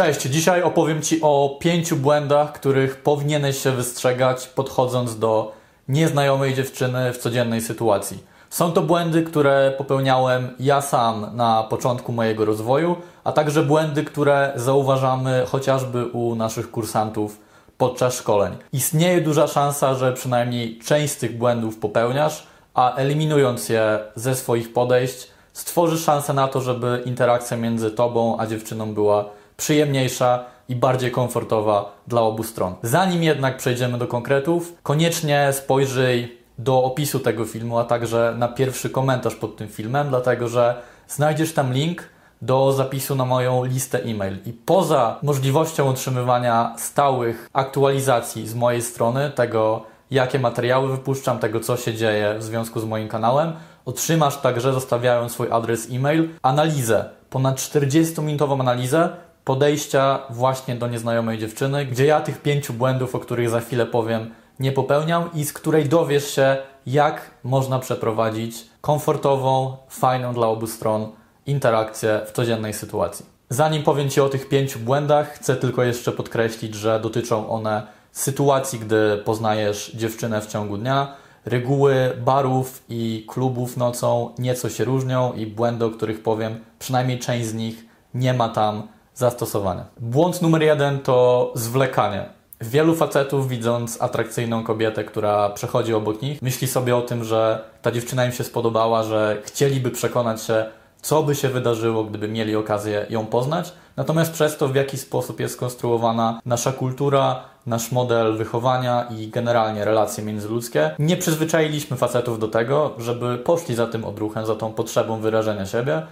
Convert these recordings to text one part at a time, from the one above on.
Cześć, dzisiaj opowiem Ci o pięciu błędach, których powinieneś się wystrzegać podchodząc do nieznajomej dziewczyny w codziennej sytuacji. Są to błędy, które popełniałem ja sam na początku mojego rozwoju, a także błędy, które zauważamy chociażby u naszych kursantów podczas szkoleń. Istnieje duża szansa, że przynajmniej część z tych błędów popełniasz, a eliminując je ze swoich podejść, stworzysz szansę na to, żeby interakcja między tobą a dziewczyną była przyjemniejsza i bardziej komfortowa dla obu stron. Zanim jednak przejdziemy do konkretów, koniecznie spojrzyj do opisu tego filmu, a także na pierwszy komentarz pod tym filmem, dlatego że znajdziesz tam link do zapisu na moją listę e-mail. I poza możliwością otrzymywania stałych aktualizacji z mojej strony, tego jakie materiały wypuszczam, tego co się dzieje w związku z moim kanałem, otrzymasz także, zostawiając swój adres e-mail, analizę, ponad 40-minutową analizę podejścia właśnie do nieznajomej dziewczyny, gdzie ja tych pięciu błędów, o których za chwilę powiem, nie popełniam i z której dowiesz się, jak można przeprowadzić komfortową, fajną dla obu stron interakcję w codziennej sytuacji. Zanim powiem Ci o tych pięciu błędach, chcę tylko jeszcze podkreślić, że dotyczą one sytuacji, gdy poznajesz dziewczynę w ciągu dnia. Reguły barów i klubów nocą nieco się różnią i błędy, o których powiem, przynajmniej część z nich nie ma tam zastosowania. Błąd numer jeden to zwlekanie. Wielu facetów, widząc atrakcyjną kobietę, która przechodzi obok nich, myśli sobie o tym, że ta dziewczyna im się spodobała, że chcieliby przekonać się, co by się wydarzyło, gdyby mieli okazję ją poznać. Natomiast przez to, w jaki sposób jest skonstruowana nasza kultura, nasz model wychowania i generalnie relacje międzyludzkie, nie przyzwyczailiśmy facetów do tego, żeby poszli za tym odruchem, za tą potrzebą wyrażenia siebie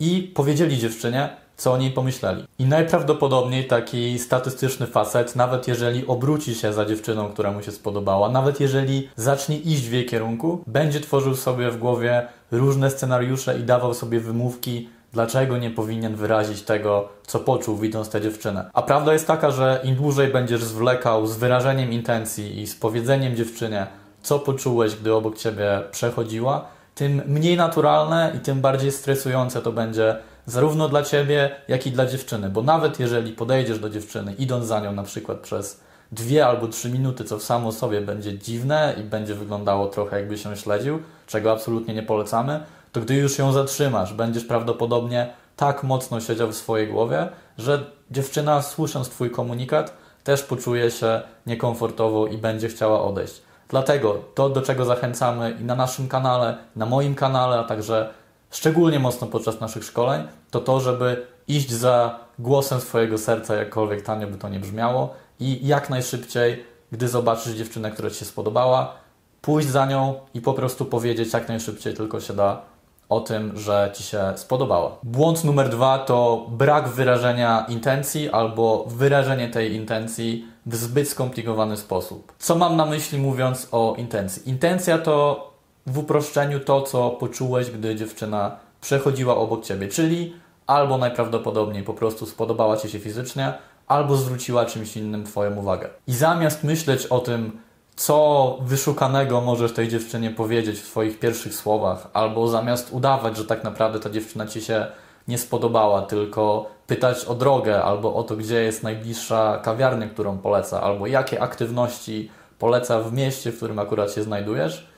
i powiedzieli dziewczynie, co o niej pomyśleli. I najprawdopodobniej taki statystyczny facet, nawet jeżeli obróci się za dziewczyną, która mu się spodobała, nawet jeżeli zacznie iść w jej kierunku, będzie tworzył sobie w głowie różne scenariusze i dawał sobie wymówki, dlaczego nie powinien wyrazić tego, co poczuł, widząc tę dziewczynę. A prawda jest taka, że im dłużej będziesz zwlekał z wyrażeniem intencji i z powiedzeniem dziewczynie, co poczułeś, gdy obok ciebie przechodziła, tym mniej naturalne i tym bardziej stresujące to będzie zarówno dla ciebie, jak i dla dziewczyny. Bo nawet jeżeli podejdziesz do dziewczyny, idąc za nią na przykład przez dwie albo trzy minuty, co w samo sobie będzie dziwne i będzie wyglądało trochę jakby się śledził, czego absolutnie nie polecamy, to gdy już ją zatrzymasz, będziesz prawdopodobnie tak mocno siedział w swojej głowie, że dziewczyna, słysząc Twój komunikat, też poczuje się niekomfortowo i będzie chciała odejść. Dlatego to, do czego zachęcamy i na naszym kanale, na moim kanale, a także szczególnie mocno podczas naszych szkoleń, to to, żeby iść za głosem swojego serca, jakkolwiek tanio by to nie brzmiało, i jak najszybciej, gdy zobaczysz dziewczynę, która Ci się spodobała, pójść za nią i po prostu powiedzieć jak najszybciej tylko się da o tym, że Ci się spodobała. Błąd numer dwa to brak wyrażenia intencji albo wyrażenie tej intencji w zbyt skomplikowany sposób. Co mam na myśli mówiąc o intencji? Intencja to w uproszczeniu to, co poczułeś, gdy dziewczyna przechodziła obok Ciebie, czyli albo najprawdopodobniej po prostu spodobała Ci się fizycznie, albo zwróciła czymś innym Twoją uwagę. I zamiast myśleć o tym, co wyszukanego możesz tej dziewczynie powiedzieć w Twoich pierwszych słowach, albo zamiast udawać, że tak naprawdę ta dziewczyna Ci się nie spodobała, tylko pytać o drogę, albo o to, gdzie jest najbliższa kawiarnia, którą poleca, albo jakie aktywności poleca w mieście, w którym akurat się znajdujesz.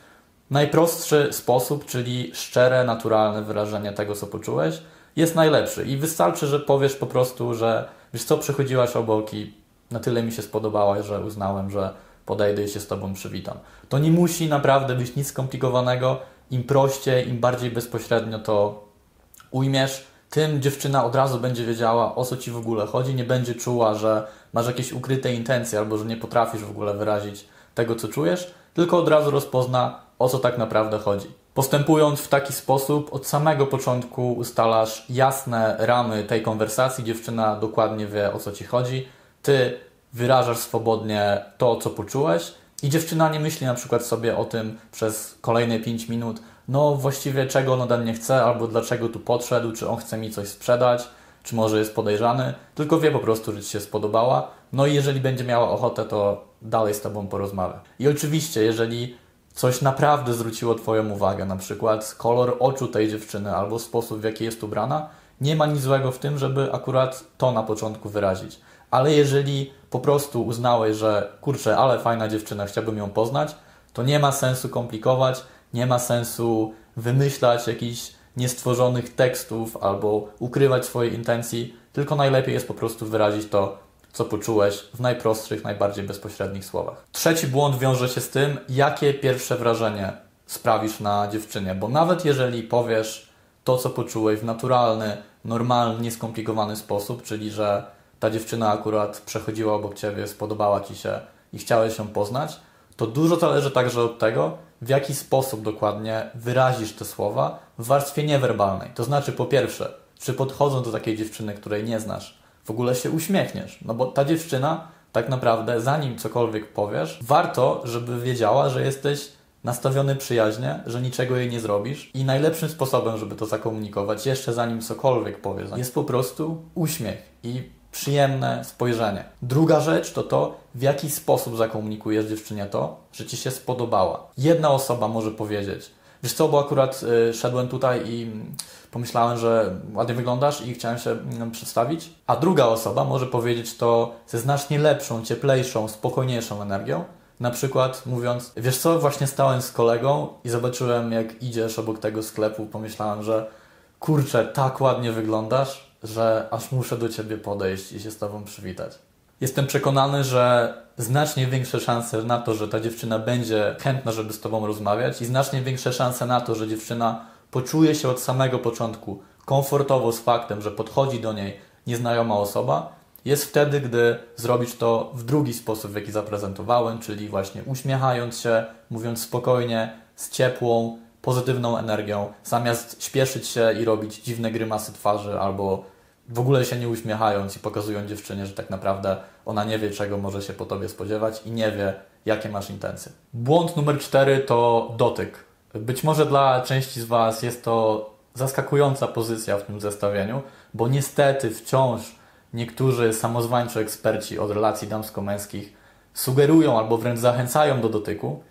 Najprostszy sposób, czyli szczere, naturalne wyrażenie tego, co poczułeś, jest najlepszy. I wystarczy, że powiesz po prostu, że wiesz co, przechodziłaś obok i na tyle mi się spodobałaś, że uznałem, że podejdę i się z Tobą przywitam. To nie musi naprawdę być nic skomplikowanego. Im prościej, im bardziej bezpośrednio to ujmiesz, tym dziewczyna od razu będzie wiedziała, o co Ci w ogóle chodzi, nie będzie czuła, że masz jakieś ukryte intencje albo że nie potrafisz w ogóle wyrazić tego, co czujesz, tylko od razu rozpozna, o co tak naprawdę chodzi. Postępując w taki sposób, od samego początku ustalasz jasne ramy tej konwersacji, dziewczyna dokładnie wie, o co Ci chodzi, Ty wyrażasz swobodnie to, co poczułeś i dziewczyna nie myśli na przykład sobie o tym przez kolejne 5 minut, no właściwie czego on ode mnie chce, albo dlaczego tu podszedł, czy on chce mi coś sprzedać, czy może jest podejrzany, tylko wie po prostu, że Ci się spodobała. No i jeżeli będzie miała ochotę, to dalej z Tobą porozmawia. I oczywiście, jeżeli coś naprawdę zwróciło Twoją uwagę, na przykład kolor oczu tej dziewczyny albo sposób, w jaki jest ubrana, nie ma nic złego w tym, żeby akurat to na początku wyrazić. Ale jeżeli po prostu uznałeś, że kurczę, ale fajna dziewczyna, chciałbym ją poznać, to nie ma sensu komplikować, nie ma sensu wymyślać jakichś niestworzonych tekstów albo ukrywać swojej intencji, tylko najlepiej jest po prostu wyrazić to, co poczułeś w najprostszych, najbardziej bezpośrednich słowach. Trzeci błąd wiąże się z tym, jakie pierwsze wrażenie sprawisz na dziewczynie, bo nawet jeżeli powiesz to, co poczułeś w naturalny, normalny, nieskomplikowany sposób, czyli że ta dziewczyna akurat przechodziła obok ciebie, spodobała ci się i chciałeś ją poznać, to dużo zależy także od tego, w jaki sposób dokładnie wyrazisz te słowa w warstwie niewerbalnej. To znaczy, po pierwsze, czy podchodząc do takiej dziewczyny, której nie znasz, w ogóle się uśmiechniesz. No bo ta dziewczyna, tak naprawdę, zanim cokolwiek powiesz, warto, żeby wiedziała, że jesteś nastawiony przyjaźnie, że niczego jej nie zrobisz i najlepszym sposobem, żeby to zakomunikować, jeszcze zanim cokolwiek powiesz, jest po prostu uśmiech i przyjemne spojrzenie. Druga rzecz to to, w jaki sposób zakomunikujesz dziewczynie to, że ci się spodobała. Jedna osoba może powiedzieć, wiesz co, bo akurat y, szedłem tutaj i pomyślałem, że ładnie wyglądasz i chciałem się y, przedstawić, a druga osoba może powiedzieć to ze znacznie lepszą, cieplejszą, spokojniejszą energią, na przykład mówiąc, wiesz co, właśnie stałem z kolegą i zobaczyłem, jak idziesz obok tego sklepu, pomyślałem, że kurczę, tak ładnie wyglądasz, że aż muszę do ciebie podejść i się z tobą przywitać. Jestem przekonany, że znacznie większe szanse na to, że ta dziewczyna będzie chętna, żeby z tobą rozmawiać i znacznie większe szanse na to, że dziewczyna poczuje się od samego początku komfortowo z faktem, że podchodzi do niej nieznajoma osoba, jest wtedy, gdy zrobisz to w drugi sposób, w jaki zaprezentowałem, czyli właśnie uśmiechając się, mówiąc spokojnie, z ciepłą, pozytywną energią, zamiast śpieszyć się i robić dziwne grymasy twarzy albo w ogóle się nie uśmiechając i pokazując dziewczynie, że tak naprawdę ona nie wie, czego może się po tobie spodziewać i nie wie, jakie masz intencje. Błąd numer cztery to dotyk. Być może dla części z Was jest to zaskakująca pozycja w tym zestawieniu, bo niestety wciąż niektórzy samozwańczy eksperci od relacji damsko-męskich sugerują albo wręcz zachęcają do dotyku,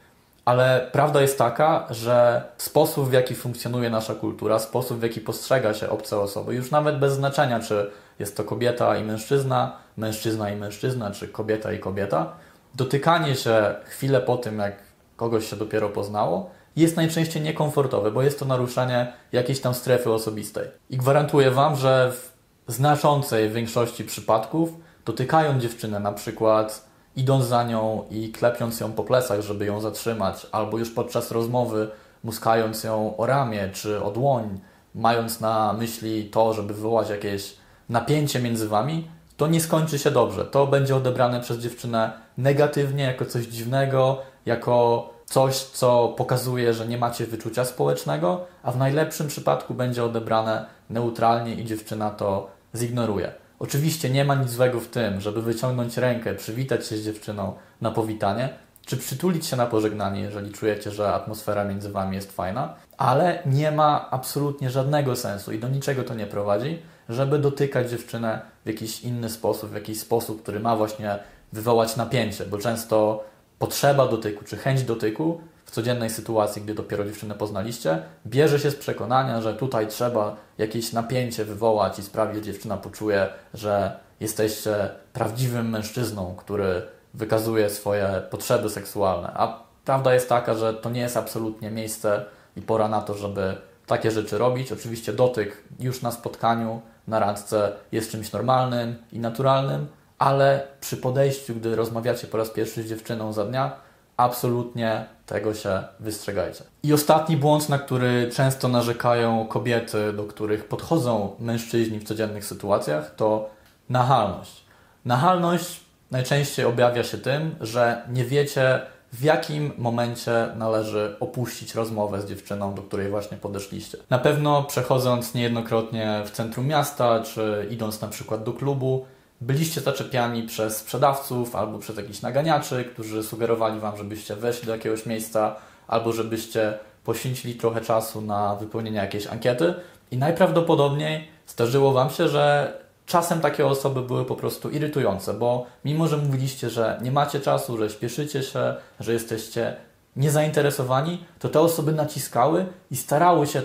ale prawda jest taka, że sposób, w jaki funkcjonuje nasza kultura, sposób, w jaki postrzega się obce osoby, już nawet bez znaczenia, czy jest to kobieta i mężczyzna, mężczyzna i mężczyzna, czy kobieta i kobieta, dotykanie się chwilę po tym, jak kogoś się dopiero poznało, jest najczęściej niekomfortowe, bo jest to naruszanie jakiejś tam strefy osobistej. I gwarantuję Wam, że w znaczącej większości przypadków dotykając dziewczynę na przykład idąc za nią i klepiąc ją po plecach, żeby ją zatrzymać, albo już podczas rozmowy muskając ją o ramię czy o dłoń, mając na myśli to, żeby wywołać jakieś napięcie między wami, to nie skończy się dobrze. To będzie odebrane przez dziewczynę negatywnie, jako coś dziwnego, jako coś, co pokazuje, że nie macie wyczucia społecznego, a w najlepszym przypadku będzie odebrane neutralnie i dziewczyna to zignoruje. Oczywiście nie ma nic złego w tym, żeby wyciągnąć rękę, przywitać się z dziewczyną na powitanie, czy przytulić się na pożegnanie, jeżeli czujecie, że atmosfera między Wami jest fajna, ale nie ma absolutnie żadnego sensu i do niczego to nie prowadzi, żeby dotykać dziewczynę w jakiś inny sposób, w jakiś sposób, który ma właśnie wywołać napięcie, bo często potrzeba dotyku czy chęć dotyku w codziennej sytuacji, gdy dopiero dziewczynę poznaliście, bierze się z przekonania, że tutaj trzeba jakieś napięcie wywołać i sprawić, że dziewczyna poczuje, że jesteście prawdziwym mężczyzną, który wykazuje swoje potrzeby seksualne. A prawda jest taka, że to nie jest absolutnie miejsce i pora na to, żeby takie rzeczy robić. Oczywiście dotyk już na spotkaniu, na randce jest czymś normalnym i naturalnym, ale przy podejściu, gdy rozmawiacie po raz pierwszy z dziewczyną za dnia, absolutnie tego się wystrzegajcie. I ostatni błąd, na który często narzekają kobiety, do których podchodzą mężczyźni w codziennych sytuacjach, to nachalność. Nachalność najczęściej objawia się tym, że nie wiecie, w jakim momencie należy opuścić rozmowę z dziewczyną, do której właśnie podeszliście. Na pewno przechodząc niejednokrotnie w centrum miasta, czy idąc na przykład do klubu, byliście zaczepiani przez sprzedawców albo przez jakichś naganiaczy, którzy sugerowali Wam, żebyście weszli do jakiegoś miejsca albo żebyście poświęcili trochę czasu na wypełnienie jakiejś ankiety i najprawdopodobniej zdarzyło Wam się, że czasem takie osoby były po prostu irytujące, bo mimo, że mówiliście, że nie macie czasu, że śpieszycie się, że jesteście niezainteresowani, to te osoby naciskały i starały się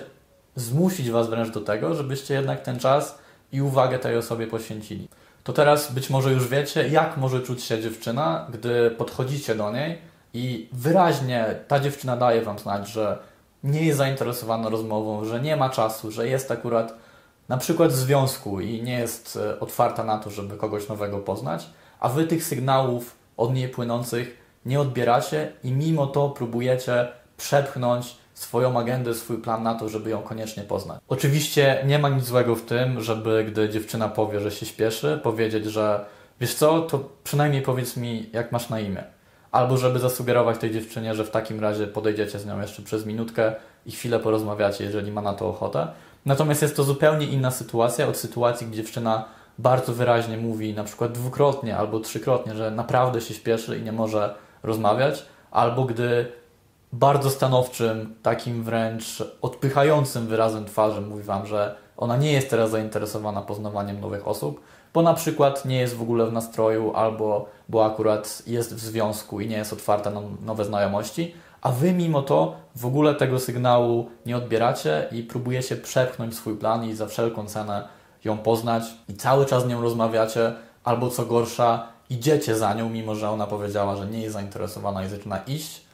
zmusić Was wręcz do tego, żebyście jednak ten czas i uwagę tej osobie poświęcili. To teraz być może już wiecie, jak może czuć się dziewczyna, gdy podchodzicie do niej i wyraźnie ta dziewczyna daje Wam znać, że nie jest zainteresowana rozmową, że nie ma czasu, że jest akurat na przykład w związku i nie jest e, otwarta na to, żeby kogoś nowego poznać, a Wy tych sygnałów od niej płynących nie odbieracie i mimo to próbujecie przepchnąć swoją agendę, swój plan na to, żeby ją koniecznie poznać. Oczywiście nie ma nic złego w tym, żeby gdy dziewczyna powie, że się śpieszy, powiedzieć, że wiesz co, to przynajmniej powiedz mi, jak masz na imię. Albo żeby zasugerować tej dziewczynie, że w takim razie podejdziecie z nią jeszcze przez minutkę i chwilę porozmawiacie, jeżeli ma na to ochotę. Natomiast jest to zupełnie inna sytuacja od sytuacji, gdzie dziewczyna bardzo wyraźnie mówi, na przykład dwukrotnie albo trzykrotnie, że naprawdę się śpieszy i nie może rozmawiać, albo gdy bardzo stanowczym, takim wręcz odpychającym wyrazem twarzy mówi Wam, że ona nie jest teraz zainteresowana poznawaniem nowych osób, bo na przykład nie jest w ogóle w nastroju, albo bo akurat jest w związku i nie jest otwarta na nowe znajomości, a Wy mimo to w ogóle tego sygnału nie odbieracie i próbujecie przepchnąć swój plan i za wszelką cenę ją poznać i cały czas z nią rozmawiacie, albo co gorsza, idziecie za nią, mimo że ona powiedziała, że nie jest zainteresowana i zaczyna iść.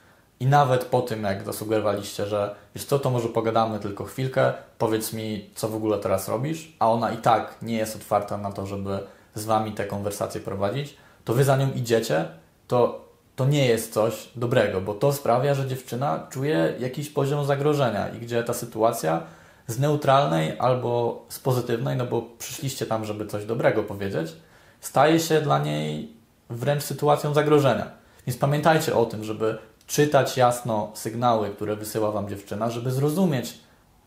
I nawet po tym, jak zasugerowaliście, że wiesz co, to może pogadamy tylko chwilkę, powiedz mi, co w ogóle teraz robisz, a ona i tak nie jest otwarta na to, żeby z Wami tę konwersację prowadzić, to Wy za nią idziecie, to to nie jest coś dobrego, bo to sprawia, że dziewczyna czuje jakiś poziom zagrożenia i gdzie ta sytuacja z neutralnej albo z pozytywnej, no bo przyszliście tam, żeby coś dobrego powiedzieć, staje się dla niej wręcz sytuacją zagrożenia. Więc pamiętajcie o tym, żeby czytać jasno sygnały, które wysyła Wam dziewczyna, żeby zrozumieć,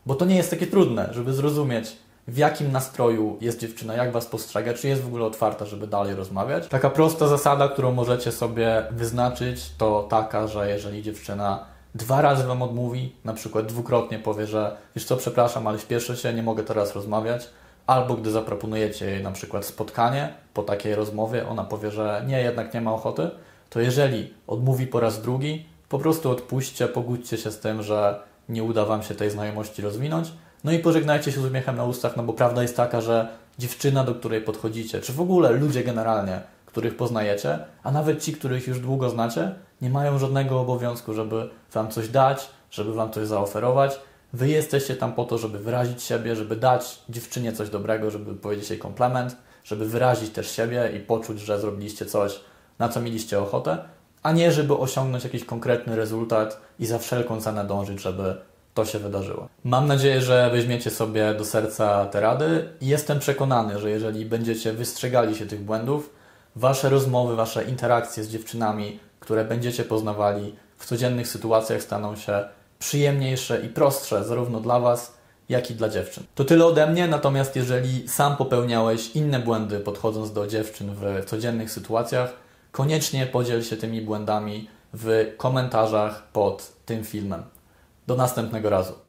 bo to nie jest takie trudne, żeby zrozumieć, w jakim nastroju jest dziewczyna, jak Was postrzega, czy jest w ogóle otwarta, żeby dalej rozmawiać. Taka prosta zasada, którą możecie sobie wyznaczyć, to taka, że jeżeli dziewczyna dwa razy Wam odmówi, na przykład dwukrotnie powie, że wiesz co, przepraszam, ale śpieszę się, nie mogę teraz rozmawiać, albo gdy zaproponujecie jej na przykład spotkanie po takiej rozmowie, ona powie, że nie, jednak nie ma ochoty, to jeżeli odmówi po raz drugi, po prostu odpuśćcie, pogódźcie się z tym, że nie uda Wam się tej znajomości rozwinąć, no i pożegnajcie się z uśmiechem na ustach, no bo prawda jest taka, że dziewczyna, do której podchodzicie, czy w ogóle ludzie generalnie, których poznajecie, a nawet ci, których już długo znacie, nie mają żadnego obowiązku, żeby Wam coś dać, żeby Wam coś zaoferować. Wy jesteście tam po to, żeby wyrazić siebie, żeby dać dziewczynie coś dobrego, żeby powiedzieć jej komplement, żeby wyrazić też siebie i poczuć, że zrobiliście coś, na co mieliście ochotę, a nie żeby osiągnąć jakiś konkretny rezultat i za wszelką cenę dążyć, żeby to się wydarzyło. Mam nadzieję, że weźmiecie sobie do serca te rady i jestem przekonany, że jeżeli będziecie wystrzegali się tych błędów, wasze rozmowy, wasze interakcje z dziewczynami, które będziecie poznawali w codziennych sytuacjach staną się przyjemniejsze i prostsze zarówno dla was, jak i dla dziewczyn. To tyle ode mnie, natomiast jeżeli sam popełniałeś inne błędy podchodząc do dziewczyn w codziennych sytuacjach, koniecznie podziel się tymi błędami w komentarzach pod tym filmem. Do następnego razu.